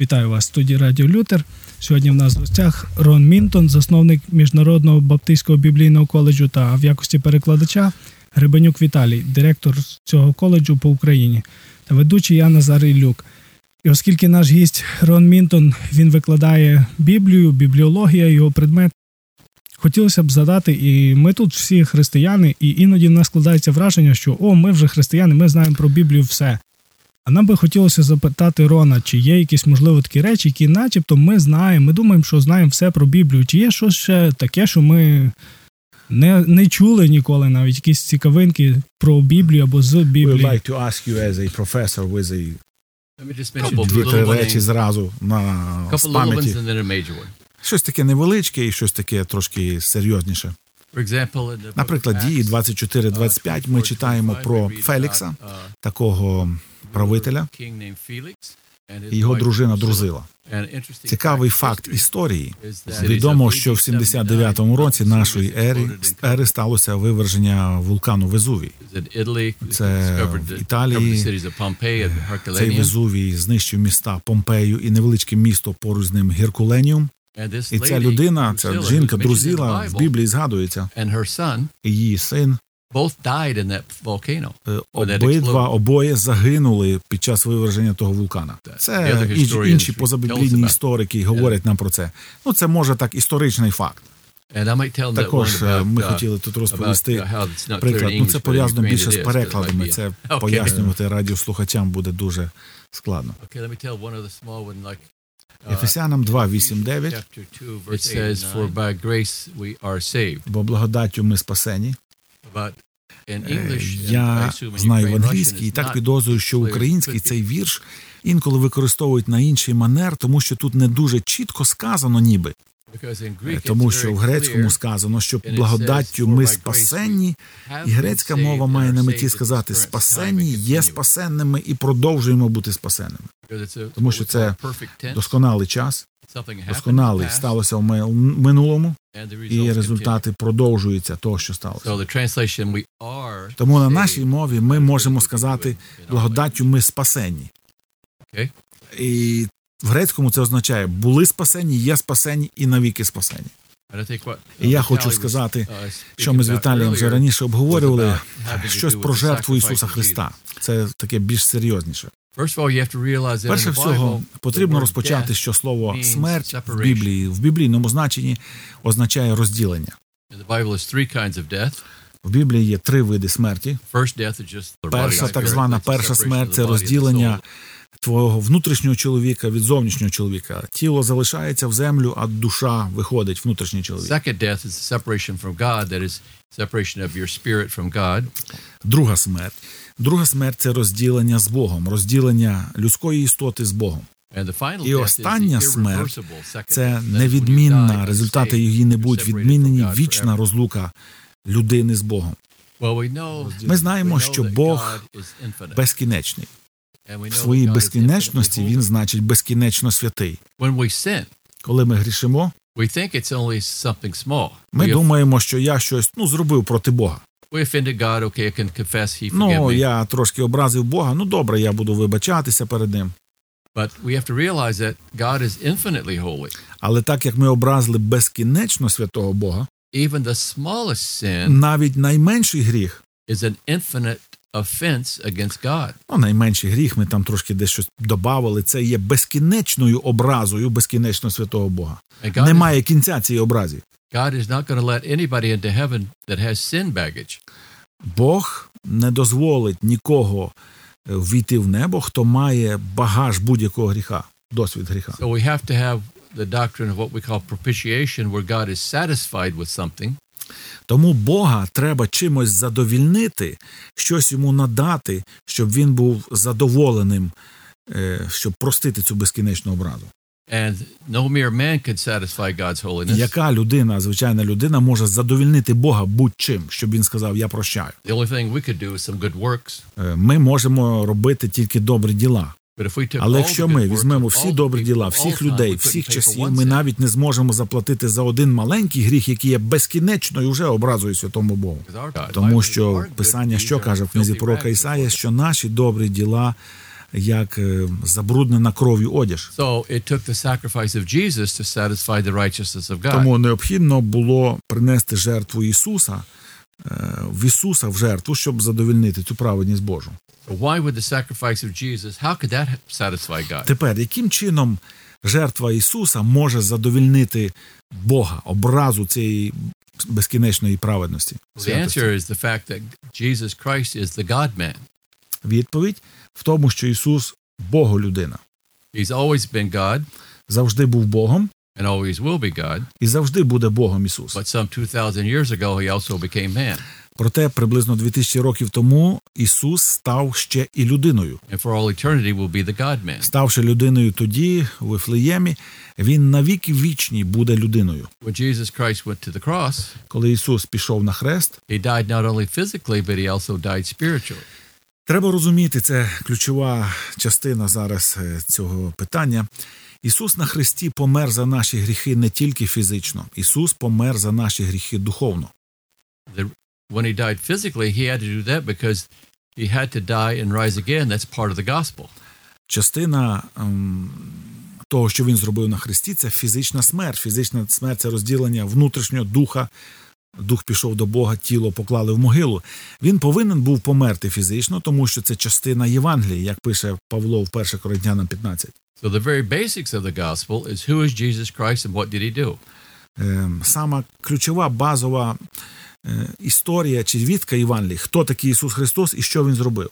Вітаю вас в студії Радіо Лютер. Сьогодні в нас в гостях Рон Мінтон, засновник Міжнародного баптистського біблійного коледжу та в якості перекладача Гребенюк Віталій, директор цього коледжу по Україні та ведучий я Назар Ілюк. І оскільки наш гість Рон Мінтон він викладає Біблію, бібліологія, його предмет. Хотілося б задати, і ми тут всі християни, і іноді в нас складається враження, що о, ми вже християни, ми знаємо про Біблію все. А нам би хотілося запитати Рона, чи є якісь можливо такі речі, які, начебто, ми знаємо, ми думаємо, що знаємо все про Біблію. Чи є щось ще таке, що ми не не чули ніколи, навіть якісь цікавинки про Біблію або з Біблії? Like to ask you as a professor with a дві-три речі зразу на пам'яті. Щось таке невеличке і щось таке трошки серйозніше. Наприклад, дії 24-25 ми читаємо про Фелікса, такого правителя, і його дружина Друзила. Цікавий факт історії. Відомо, що в 79-му році нашої ери ери сталося виверження вулкану Везувій. Це в Італії. Цей Везувій знищив міста Помпею і невеличке місто поруч з ним Геркуленіум. І ця людина, ця жінка Друзіла в Біблії згадується. І її син Е, обидва обоє загинули під час виверження того вулкана. Це інші позабіблійні історики говорять нам про це. Ну це може так історичний факт. Також е, ми uh, хотіли тут розповісти приклад. Ну це пов'язано більше з перекладами. Це пояснювати радіослухачам буде дуже складно. Ефесянам 2.8.9 Бо благодаттю ми спасені. Е, я знаю в англійській і так підозрюю, що український цей вірш інколи використовують на інший манер, тому що тут не дуже чітко сказано, ніби. Е, тому що в грецькому сказано, що благодаттю ми спасенні, і грецька мова має на меті сказати спасенні, є спасенними і продовжуємо бути спасенними. Тому що це досконалий час, досконалий сталося в минулому, і результати продовжуються того, що сталося. Тому на нашій мові ми можемо сказати благодаттю ми спасенні. І в грецькому це означає були спасені, є спасені і навіки спасені. І я хочу сказати, що ми з Віталієм вже раніше обговорювали щось про жертву Ісуса Христа. Це таке більш серйозніше. Перше всього потрібно розпочати, що слово смерть в Біблії в біблійному значенні означає розділення. В Біблії є три види смерті. Перша так звана перша смерть це розділення твого внутрішнього чоловіка від зовнішнього чоловіка. Тіло залишається в землю, а душа виходить внутрішній чоловік. Друга смерть. Друга смерть це розділення з Богом, розділення людської істоти з Богом. І остання смерть це невідмінна, результати її не будуть відмінені, вічна розлука людини з Богом. Ми знаємо, що Бог безкінечний. В своїй безкінечності він значить безкінечно святий. Коли ми грішимо, ми думаємо, що я щось ну зробив проти Бога. Ну, я трошки образив Бога. Ну добре, я буду вибачатися перед ним. Але так як ми образили безкінечно святого Бога, навіть найменший гріх Ну, найменший гріх, ми там трошки десь щось додавали. Це є безкінечною образою безкінечно святого Бога. Немає кінця цієї образі. Бог не дозволить нікого е, війти в небо, хто має багаж будь-якого гріха, досвід гріха. So we have to have the doctrine of what we call propitiation, where God is satisfied with something. Тому Бога треба чимось задовільнити, щось йому надати, щоб він був задоволеним, е, щоб простити цю безкінечну образу. And no mere man could satisfy God's holiness. Яка людина, звичайна людина, може задовільнити Бога будь-чим, щоб він сказав Я прощаю. The only thing we could do is some good works. Е, ми можемо робити тільки добрі діла. Але якщо ми візьмемо всі добрі діла, всіх людей, всіх часів, ми навіть не зможемо заплатити за один маленький гріх, який є безкінечною вже образою святому Богу. Тому що писання, що каже в книзі пророка Ісая, що наші добрі діла як забруднена кров'ю одяж. Тому необхідно було принести жертву Ісуса в Ісуса в жертву, щоб задовольнити цю праведність Божу. Why would the sacrifice of Jesus, how could that satisfy God? Тепер яким чином жертва Ісуса може задовільнити Бога, образу цієї безкінечної праведності? The answer is the fact that Jesus Christ is the God-man. Відповідь в тому, що Ісус Боголюдина. He's always been God. Завжди був Богом. And always will be God. І завжди буде Богом Ісус. But some 2000 years ago he also became man. Проте приблизно 2000 років тому Ісус став ще і людиною. And for all eternity will be the God-man. Ставши людиною тоді, у Вифлеємі, він навіки вічні буде людиною. When Jesus Christ went to the cross, коли Ісус пішов на хрест, he died not only physically, but he also died spiritually. Треба розуміти, це ключова частина зараз цього питання. Ісус на Христі помер за наші гріхи не тільки фізично. Ісус помер за наші гріхи духовно. When he died physically, he had to do that because he had to die and rise again. That's part of the gospel. Частина ем, того, що він зробив на Христі, це фізична смерть. Фізична смерть це розділення внутрішнього духа. Дух пішов до Бога, тіло поклали в могилу. Він повинен був померти фізично, тому що це частина Євангелії, як пише Павло в 1 Коринтянам 15. So the very basics of the gospel is who is Jesus Christ and what did he do? Сама ключова базова історія чи відка Євангелії, хто такий Ісус Христос і що він зробив.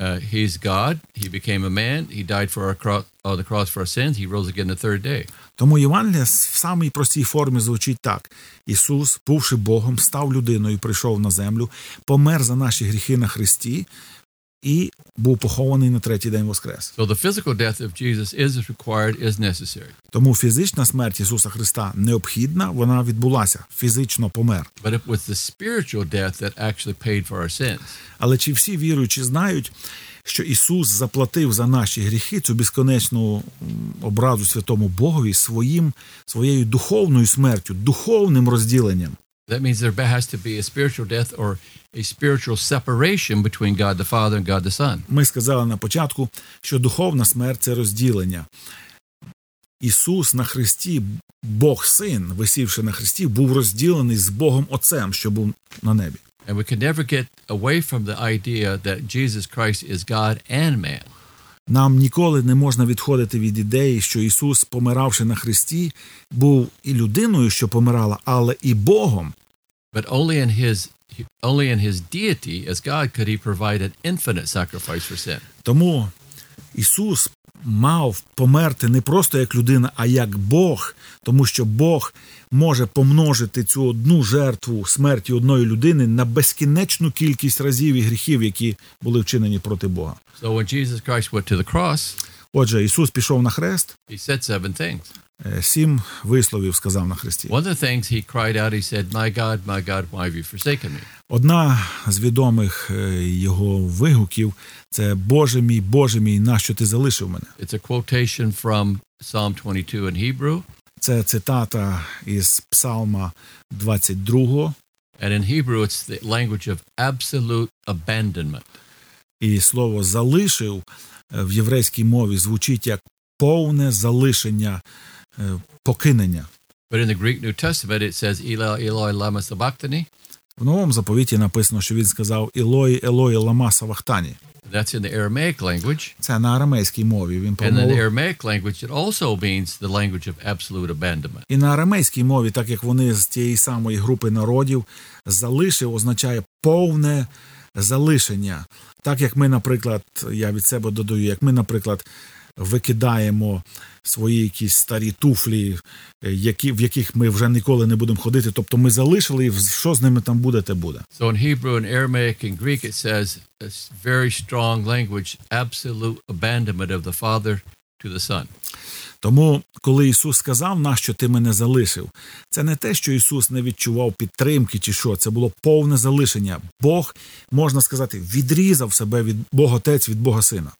Uh, he's God. He became a man. He died for our cross, on the cross for our sins. He rose again the third day. Тому Євангелія в самій простій формі звучить так: Ісус, бувши Богом, став людиною, прийшов на землю, помер за наші гріхи на Христі, і був похований на третій день воскрес. So the physical death of Jesus is required, is necessary. Тому фізична смерть Ісуса Христа необхідна, вона відбулася, фізично помер. But it was the spiritual death that actually paid for our sins. Але чи всі віруючі знають, що Ісус заплатив за наші гріхи цю безконечну образу святому Богові своїм своєю духовною смертю, духовним розділенням? That means there has to be a spiritual death or a spiritual separation between God the Father and God the Son. Ми сказали на початку, що духовна смерть це розділення. Ісус на Христі, Бог Син, висівши на Христі, був розділений з Богом Отцем, що був на небі. And we can never get away from the idea that Jesus Christ is God and man. Нам ніколи не можна відходити від ідеї, що Ісус, помиравши на Христі, був і людиною, що помирала, але і Богом. But only in his only in his deity as God could he provide an infinite sacrifice for sin. Тому Ісус мав померти не просто як людина, а як Бог, тому що Бог може помножити цю одну жертву смерті одної людини на безкінечну кількість разів і гріхів, які були вчинені проти Бога. So when Jesus Christ went to the cross, Отже, Ісус пішов на хрест. He said seven things. Сім висловів сказав на хресті. One of the things he cried out, he said, "My God, my God, why have you forsaken me?" Одна з відомих його вигуків це Боже мій, Боже мій, нащо ти залишив мене? It's a quotation from Psalm 22 in Hebrew. Це цитата із Псалма 22. And in Hebrew it's the language of absolute abandonment. І слово залишив в єврейській мові звучить як повне залишення, покинення. But in the Greek New Testament it says Eloi Eloi lama sabachthani. В новому заповіті написано, що він сказав Ілої, Елої, лама савахтані. That's in the Aramaic language. Це на арамейській мові. Він And in the Aramaic language it also means the language of absolute abandonment. І на арамейській мові, так як вони з тієї самої групи народів, залишив означає повне залишення. Так як ми, наприклад, я від себе додаю, як ми, наприклад, викидаємо свої якісь старі туфлі, які, в яких ми вже ніколи не будемо ходити. Тобто ми залишили, і що з ними там буде, те буде. So in Hebrew and Aramaic and Greek it says it's very strong language, absolute abandonment of the Father to the Son. Тому, коли Ісус сказав, нащо ти мене залишив, це не те, що Ісус не відчував підтримки чи що, це було повне залишення. Бог, можна сказати, відрізав себе від Бога Отець, від Бога Сина.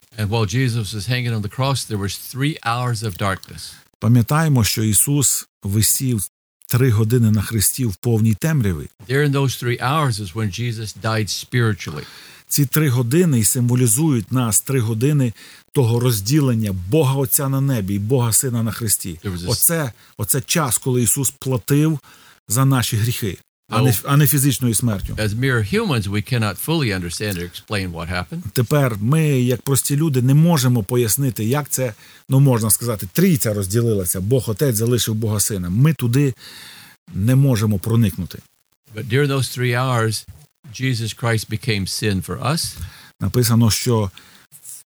Пам'ятаємо, що Ісус висів три години на хресті в повній темряві. There in those three hours is when Jesus died spiritually. Ці три години і символізують нас три години того розділення Бога Отця на небі і Бога Сина на Христі. Оце, Оце час, коли Ісус платив за наші гріхи а не, а не фізичною смертю. As mere humans, we cannot fully understand or explain what happened. Тепер ми, як прості люди, не можемо пояснити, як це, ну можна сказати, трійця розділилася. Бог Отець залишив Бога Сина. Ми туди не можемо проникнути. But during those three hours, Jesus Christ became sin for us. Написано, що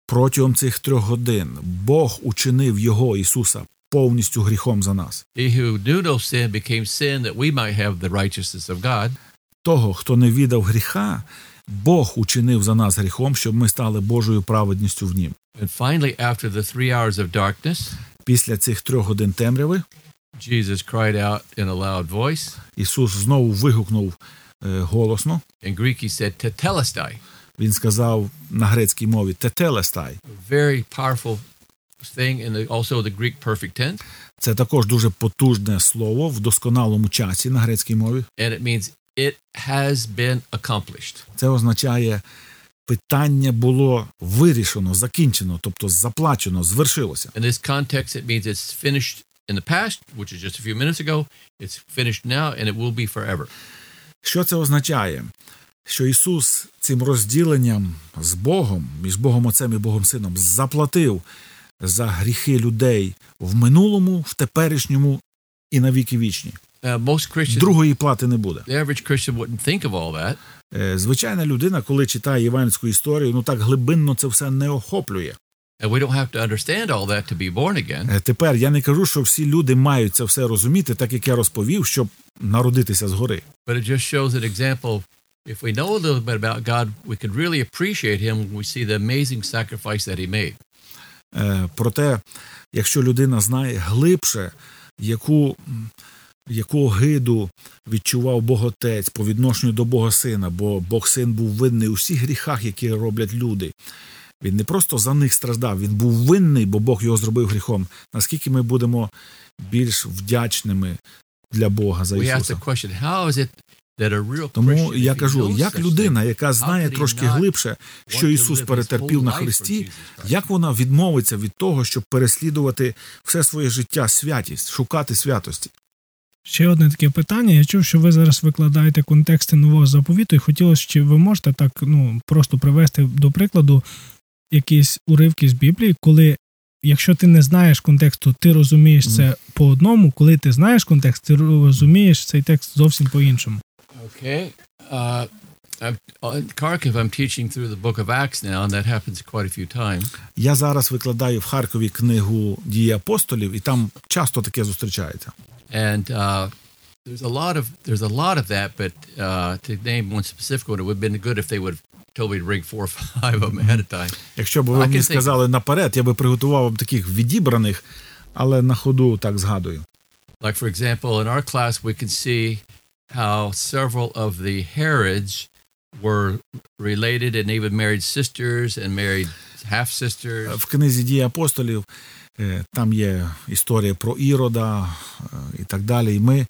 протягом цих трьох годин Бог учинив його Ісуса повністю гріхом за нас. He who knew no sin became sin that we might have the righteousness of God. Того, хто не віддав гріха, Бог учинив за нас гріхом, щоб ми стали Божою праведністю в нім. And finally, after the three hours of darkness, після цих трьох годин темряви, Jesus cried out in a loud voice. Ісус знову вигукнув голосно. In Greek he said tetelestai. Він сказав на грецькій мові тетелестай. Very powerful thing in the, also the Greek perfect tense. Це також дуже потужне слово в досконалому часі на грецькій мові. And it means it has been accomplished. Це означає питання було вирішено, закінчено, тобто заплачено, звершилося. In this context it means it's finished in the past, which is just a few minutes ago. It's finished now and it will be forever. Що це означає? Що Ісус цим розділенням з Богом, між Богом Отцем і Богом Сином, заплатив за гріхи людей в минулому, в теперішньому і на віки вічні. Uh, Другої плати не буде. The average Christian wouldn't think of all that. Е, звичайна людина, коли читає євангельську історію, ну так глибинно це все не охоплює. Е, тепер я не кажу, що всі люди мають це все розуміти, так як я розповів, щоб народитися згори. But it just shows an example. If we know a little bit about God, we can really appreciate him when we see the amazing sacrifice that he made. Е, проте, якщо людина знає глибше, яку яку огиду відчував Бог Отець по відношенню до Бога Сина, бо Бог Син був винний у всіх гріхах, які роблять люди. Він не просто за них страждав, він був винний, бо Бог його зробив гріхом. Наскільки ми будемо більш вдячними для Бога за Ісуса? Тому я кажу, як людина, яка знає трошки глибше, що Ісус перетерпів на Христі, як вона відмовиться від того, щоб переслідувати все своє життя святість, шукати святості? Ще одне таке питання. Я чув, що ви зараз викладаєте контексти нового заповіту, і хотілося, чи ви можете так ну просто привести до прикладу якісь уривки з Біблії, коли, якщо ти не знаєш контексту, ти розумієш це по одному, коли ти знаєш контекст, ти розумієш цей текст зовсім по іншому. Okay. Uh, times. Я зараз викладаю в Харкові книгу Дії апостолів, і там часто таке зустрічається. And uh, there's a lot of there's a lot of that, but uh, to name one specific one, it would have been good if they would have told me to four or five of them ahead of time. Якщо б ви мені сказали наперед, я би приготував вам таких відібраних, але на ходу так згадую. Like for example, in our class we can see how several of the Herods were related and even married sisters and married half sisters. В книзі дії апостолів там є історія про Ірода і так далі. І ми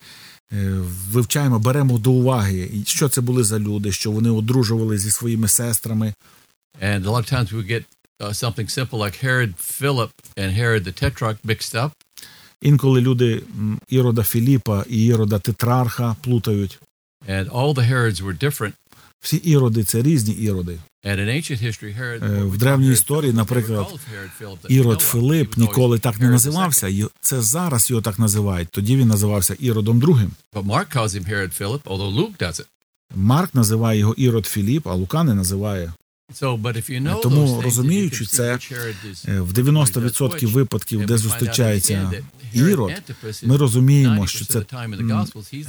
вивчаємо, беремо до уваги, що це були за люди, що вони одружували зі своїми сестрами. And a lot of times we get uh, something simple like Herod Philip and Herod the Tetrarch mixed up. Інколи люди Ірода Філіпа і Ірода Тетрарха плутають. And all the Herods were different. Всі іроди це різні іроди. В древній історії, наприклад, Ірод Филип ніколи так не називався. Це зараз його так називають. Тоді він називався Іродом Другим. Марк називає його Ірод Філіп, а Лука не називає. Тому розуміючи це, в 90% випадків, де зустрічається Ірод, ми розуміємо, що це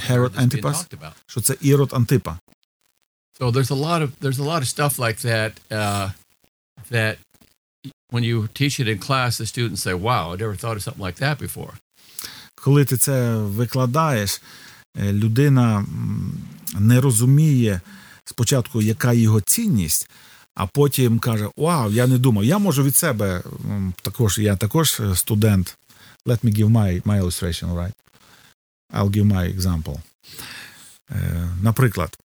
Герод Антипас, що це Ірод Антипа. So there's a lot of there's a lot of stuff like that uh, that when you teach it in class, the students say, "Wow, I never thought of something like that before." Коли ти це викладаєш, людина не розуміє спочатку, яка його цінність, а потім каже: Вау, я не думав. Я можу від себе також, я також студент. Let me give my, my illustration, right? I'll give my example. Наприклад,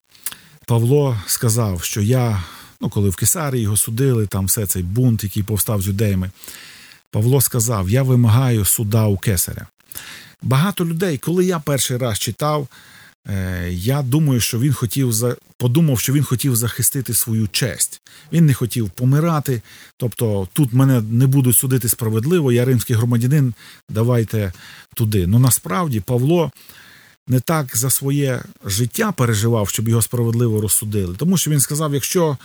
Павло сказав, що я ну, коли в Кесарі його судили, там все цей бунт, який повстав з юдеями, Павло сказав: Я вимагаю суда у кесаря. Багато людей, коли я перший раз читав, е, я думаю, що він хотів подумав, що він хотів захистити свою честь. Він не хотів помирати. Тобто тут мене не будуть судити справедливо, я римський громадянин, давайте туди. Ну насправді Павло не так за своє життя переживав, щоб його справедливо розсудили. Тому що він сказав: якщо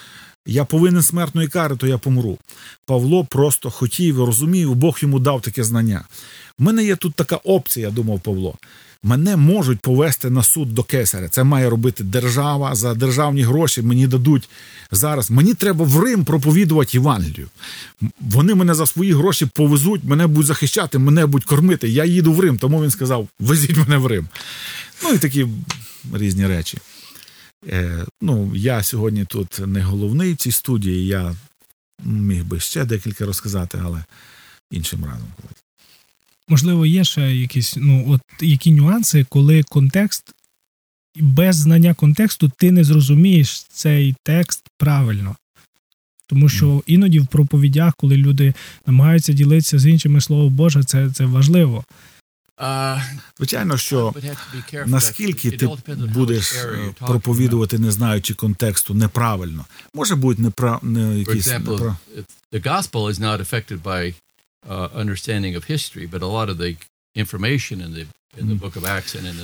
я повинен смертної кари, то я помру. Павло просто хотів, розумів, Бог йому дав таке знання. У мене є тут така опція, думав Павло. Мене можуть повести на суд до кесаря. Це має робити держава за державні гроші. Мені дадуть зараз. Мені треба в Рим проповідувати Євангелію. Вони мене за свої гроші повезуть, мене будуть захищати, мене будуть кормити. Я їду в Рим, тому він сказав: везіть мене в Рим. Ну і такі різні речі. Е, Ну, я сьогодні тут не головний в цій студії. Я міг би ще декілька розказати, але іншим разом. Можливо, є ще якісь ну, от які нюанси, коли контекст, без знання контексту ти не зрозумієш цей текст правильно. Тому що іноді в проповідях, коли люди намагаються ділитися з іншими слово Боже, це це важливо. Звичайно, що наскільки ти будеш е, проповідувати, не знаючи контексту, неправильно, може бути непра... не якісь непра...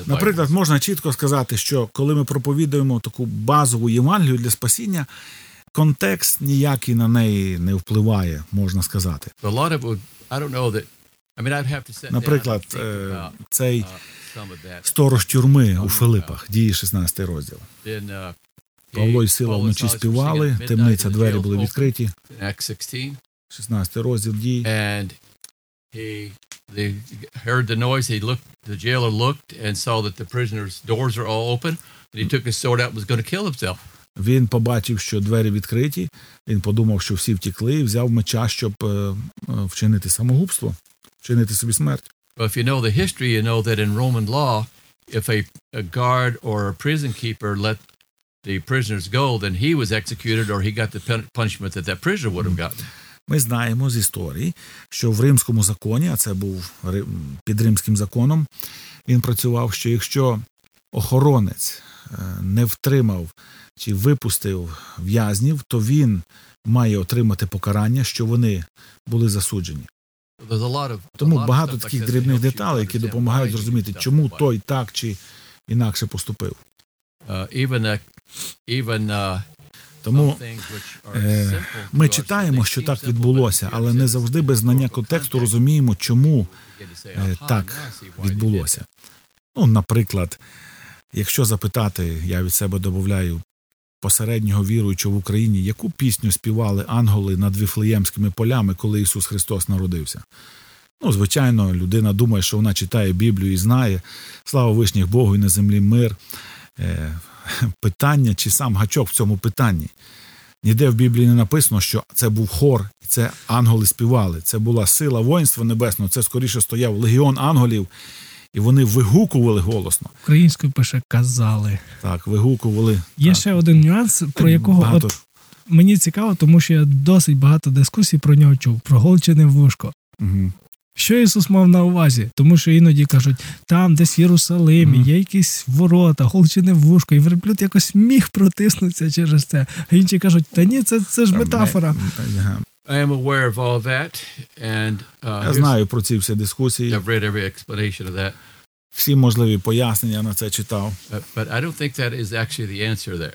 Наприклад, можна чітко сказати, що коли ми проповідуємо таку базову Євангелію для спасіння, контекст ніякий на неї не впливає, можна сказати. A lot of I don't know that Наприклад, е, цей сторож тюрми у Филипах, діє 16 розділ. Uh, Павло і сила вночі співали, темниця двері були відкриті. 16 розділ дій. They heard the noise. He looked. The jailer looked and saw that the prisoners' doors are all open. And he took his sword out and was going to kill himself. Він побачив, що двері відкриті. Він подумав, що всі втікли, і взяв меча, щоб вчинити самогубство чинити собі смерть. Well, if you know the history, you know that in Roman law, if a, a guard or a prison keeper let the prisoners go, then he was executed or he got the punishment that that prisoner would have gotten. Ми знаємо з історії, що в римському законі, а це був під римським законом, він працював, що якщо охоронець не втримав чи випустив в'язнів, то він має отримати покарання, що вони були засуджені. Тому багато таких дрібних деталей, які допомагають зрозуміти, чому той так чи інакше поступив. Тому е, ми читаємо, що так відбулося, але не завжди без знання контексту розуміємо, чому е, так відбулося. Ну, наприклад, якщо запитати, я від себе додаю посереднього віруючого в Україні, яку пісню співали ангели над віфлеємськими полями, коли Ісус Христос народився? Ну, звичайно, людина думає, що вона читає Біблію і знає. Слава вишніх Богу і на землі мир. Е, питання чи сам гачок в цьому питанні. Ніде в Біблії не написано, що це був хор, і це ангели співали. Це була сила воїнства небесного, це скоріше стояв легіон ангелів, і вони вигукували голосно. Українською пише казали. Так, вигукували. Є так. ще один нюанс, про якого от мені цікаво, тому що я досить багато дискусій про нього чув, про голчене вушко. Угу. Що Ісус мав на увазі? Тому що іноді кажуть, там, десь в Єрусалимі, mm. є якісь ворота, голчене вушко, і верблюд якось міг протиснутися через це. А інші кажуть, та ні, це це ж метафора. I am aware of all that, and, uh, Я знаю про ці всі дискусії. I've read every explanation of that. Всі можливі пояснення на це читав. But, but I don't think that is actually the answer there.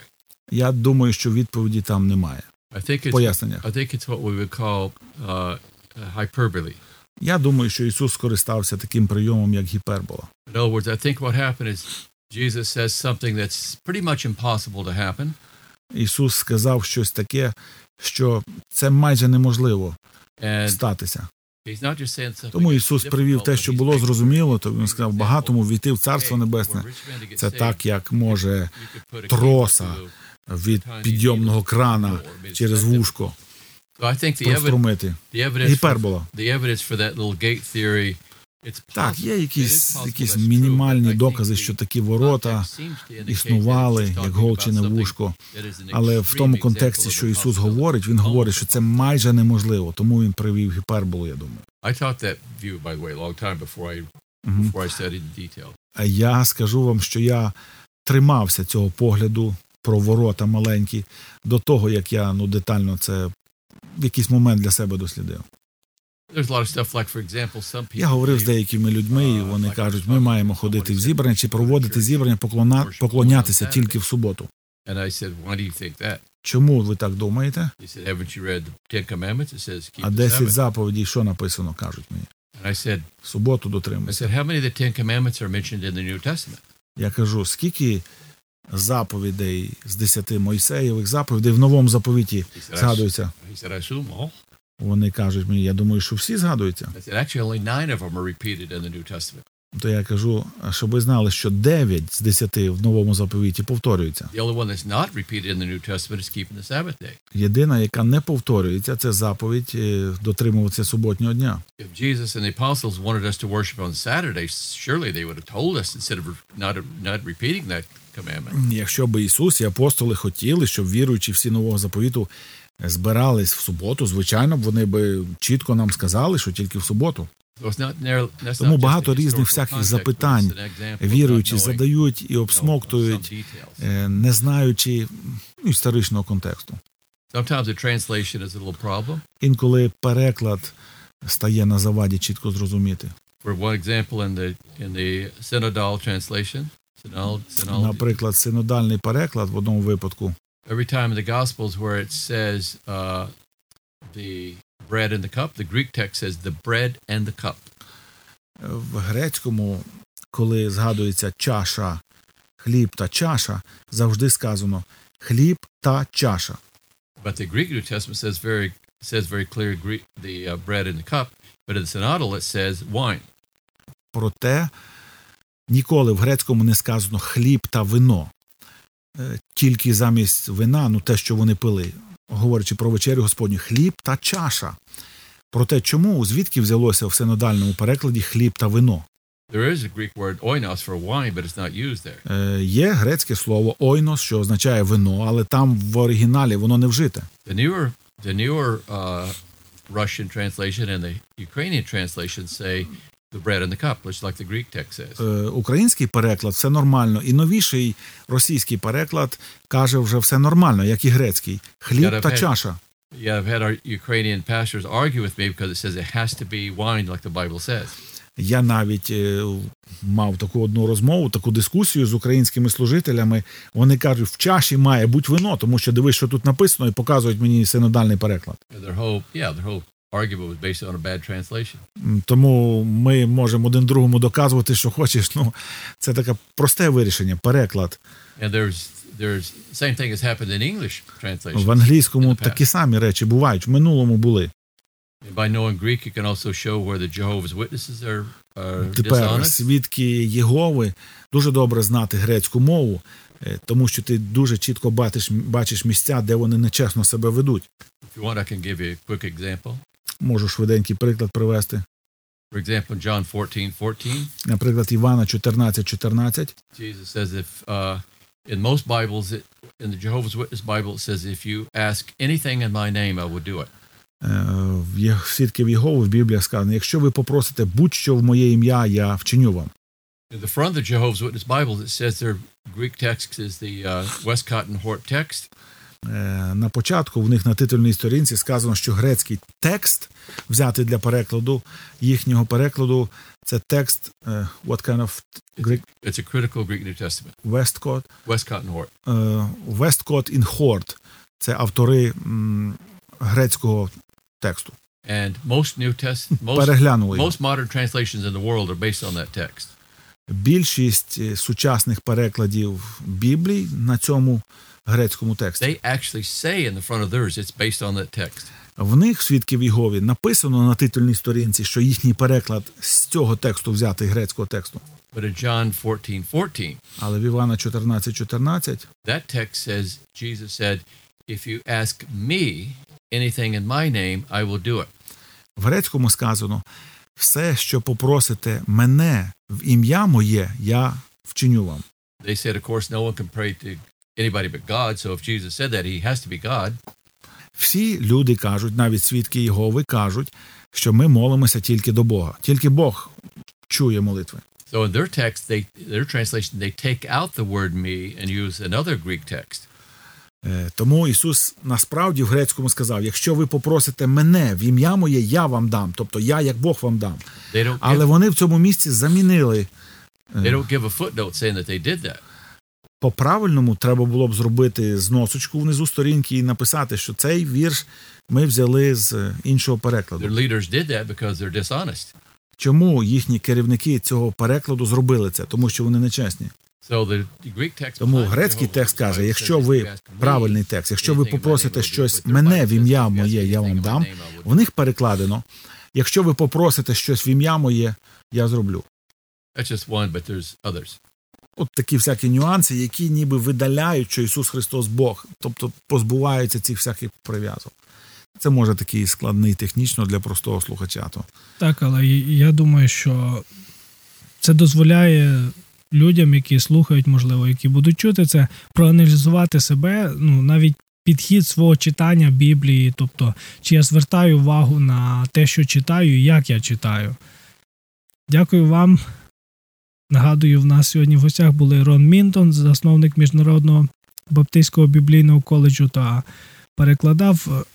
Я думаю, що відповіді там немає. I think it's, Пояснення. I think it's what we would call uh, hyperbole. Я думаю, що Ісус скористався таким прийомом, як гіпербола. In other words, I think what happened is Jesus says something that's pretty much impossible to happen. Ісус сказав щось таке, що це майже неможливо статися. Тому Ісус привів те, що було зрозуміло, то він сказав багатому війти в Царство Небесне. Це так, як може троса від підйомного крана через вушко прострумити. Гіпербола. Так, є якісь якісь мінімальні докази, що такі ворота існували, як голчине вушко. Але в тому контексті, що Ісус говорить, він говорить, що це майже неможливо, тому він привів гіперболу. Я думаю. А я скажу вам, що я тримався цього погляду про ворота маленькі до того, як я ну детально це в якийсь момент для себе дослідив. Я говорив з деякими людьми, і вони кажуть, ми маємо ходити в зібрання чи проводити зібрання, поклона... поклонятися тільки в суботу. Чому ви так думаєте? А 10 заповідей, що написано, кажуть мені. Суботу дотримуйся. Я кажу, скільки заповідей з 10 Мойсеєвих заповідей в новому заповіті згадується? Вони кажуть мені, я думаю, що всі згадуються. То я кажу, щоб ви знали, що 9 з 10 в новому заповіті повторюються. Єдина, яка не повторюється, це заповідь е, дотримуватися суботнього дня. Якщо б Ісус і апостоли хотіли, щоб віруючи всі нового заповіту збирались в суботу, звичайно б вони би чітко нам сказали, що тільки в суботу. Тому багато різних всяких запитань віруючі задають і обсмоктують, е, не знаючи ну, історичного контексту. Інколи переклад стає на заваді чітко зрозуміти. Наприклад, синодальний переклад в одному випадку every time in the Gospels where it says uh, the bread and the cup, the Greek text says the bread and the cup. В грецькому, коли згадується чаша, хліб та чаша, завжди сказано хліб та чаша. But the Greek New Testament says very says very clear Greek, the uh, bread and the cup, but in the synodal it says wine. Проте ніколи в грецькому не сказано хліб та вино. Е, тільки замість вина, ну те, що вони пили, говорячи про вечерю Господню, хліб та чаша. Про те, чому, звідки взялося в синодальному перекладі хліб та вино. There is a Greek word oinos for wine, but it's not used there. Е, Є грецьке слово ойнос, що означає вино, але там в оригіналі воно не вжите. The newer, the newer uh, Russian translation and the Ukrainian translation say the bread and the cup, which like the Greek text says. Е, Український переклад все нормально, і новіший російський переклад каже вже все нормально, як і грецький. Хліб та чаша. Yeah, I've had our Ukrainian pastors argue with me because it says it has to be wine like the Bible says. Я навіть е, мав таку одну розмову, таку дискусію з українськими служителями. Вони кажуть, в чаші має бути вино, тому що дивись, що тут написано, і показують мені синодальний переклад. Their whole, yeah, their whole argument was based on a bad translation. Тому ми можемо один другому доказувати, що хочеш. Ну це таке просте вирішення, переклад. And there's there's same thing has happened in English translation. В англійському такі самі речі бувають. В минулому були. By knowing Greek, you can also show where the Jehovah's Witnesses are, are Тепер свідки Єгови дуже добре знати грецьку мову, тому що ти дуже чітко бачиш, бачиш місця, де вони нечесно себе ведуть. If you want, I can give you a quick example. Можу швиденький приклад привести. For example, John 14:14. Наприклад, Івана 14:14. Jesus says if uh, in most Bibles it, in the Jehovah's Witness Bible it says if you ask anything in my name I will do it. В свідків Єгови в Біблії сказано, якщо ви попросите будь-що в моє ім'я, я вчиню вам. In the front of the Jehovah's Witness Bible it says their Greek text is the uh, Westcott and Hort text. На початку в них на титульній сторінці сказано, що грецький текст взятий для перекладу їхнього перекладу. Це текст uh, what kind of Greek? It's a critical Greek New Testament. Westcott. Westcott and Hort. Uh, Westcott and Hort. Це автори м, грецького тексту. And most New Test, most, Переглянули. most modern translations in the world are based on that text. Більшість сучасних перекладів Біблії на цьому грецькому тексті. They actually say in the front of theirs it's based on that text. В них свідків Єгові написано на титульній сторінці, що їхній переклад з цього тексту взятий грецького тексту. But in John 14:14, Але в Івана 14:14 14, that text says Jesus said, if you ask me anything in my name, I will do it. В грецькому сказано: все, що попросите мене в ім'я моє, я вчиню вам. They said, of course, no one can pray to anybody but God. So if Jesus said that, he has to be God. Всі люди кажуть, навіть свідки Єгови кажуть, що ми молимося тільки до Бога. Тільки Бог чує молитви. So in their text, they their translation, they take out the word me and use another Greek text. Е, Тому Ісус насправді в грецькому сказав: якщо ви попросите мене в ім'я моє, я вам дам. Тобто я як Бог вам дам. Але вони в цьому місці замінили. they don't give a footnote saying that they did that. По-правильному треба було б зробити зносочку внизу сторінки і написати, що цей вірш ми взяли з е, іншого Their перекладу. leaders did that because they're dishonest. Чому їхні керівники цього перекладу зробили це? Тому що вони нечесні. Тому грецький текст каже: якщо ви "If you ask me правильний текст, якщо ви попросите I will do it." щось мене в ім'я "If you ask моє, я вам дам. В них перекладено: якщо ви попросите щось в ім'я моє, я зроблю. it." That's just one, but there's others. От такі всякі нюанси, які ніби видаляють, що Ісус Христос Бог, тобто позбуваються цих всяких прив'язок. Це може такий складний технічно для простого слухача. То Так, але я думаю, що це дозволяє людям, які слухають, можливо, які будуть чути це, проаналізувати себе, ну навіть підхід свого читання Біблії, тобто, чи я звертаю увагу на те, що читаю, і як я читаю. Дякую вам. Нагадую, в нас сьогодні в гостях були Рон Мінтон, засновник Міжнародного баптистського біблійного коледжу та перекладав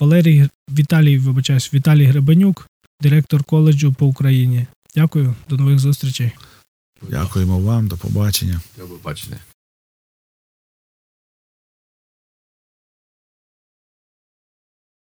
Валерій Віталій, вибачаюсь, Віталій Гребенюк, директор коледжу по Україні. Дякую, до нових зустрічей. Дякуємо вам, до побачення. До побачення.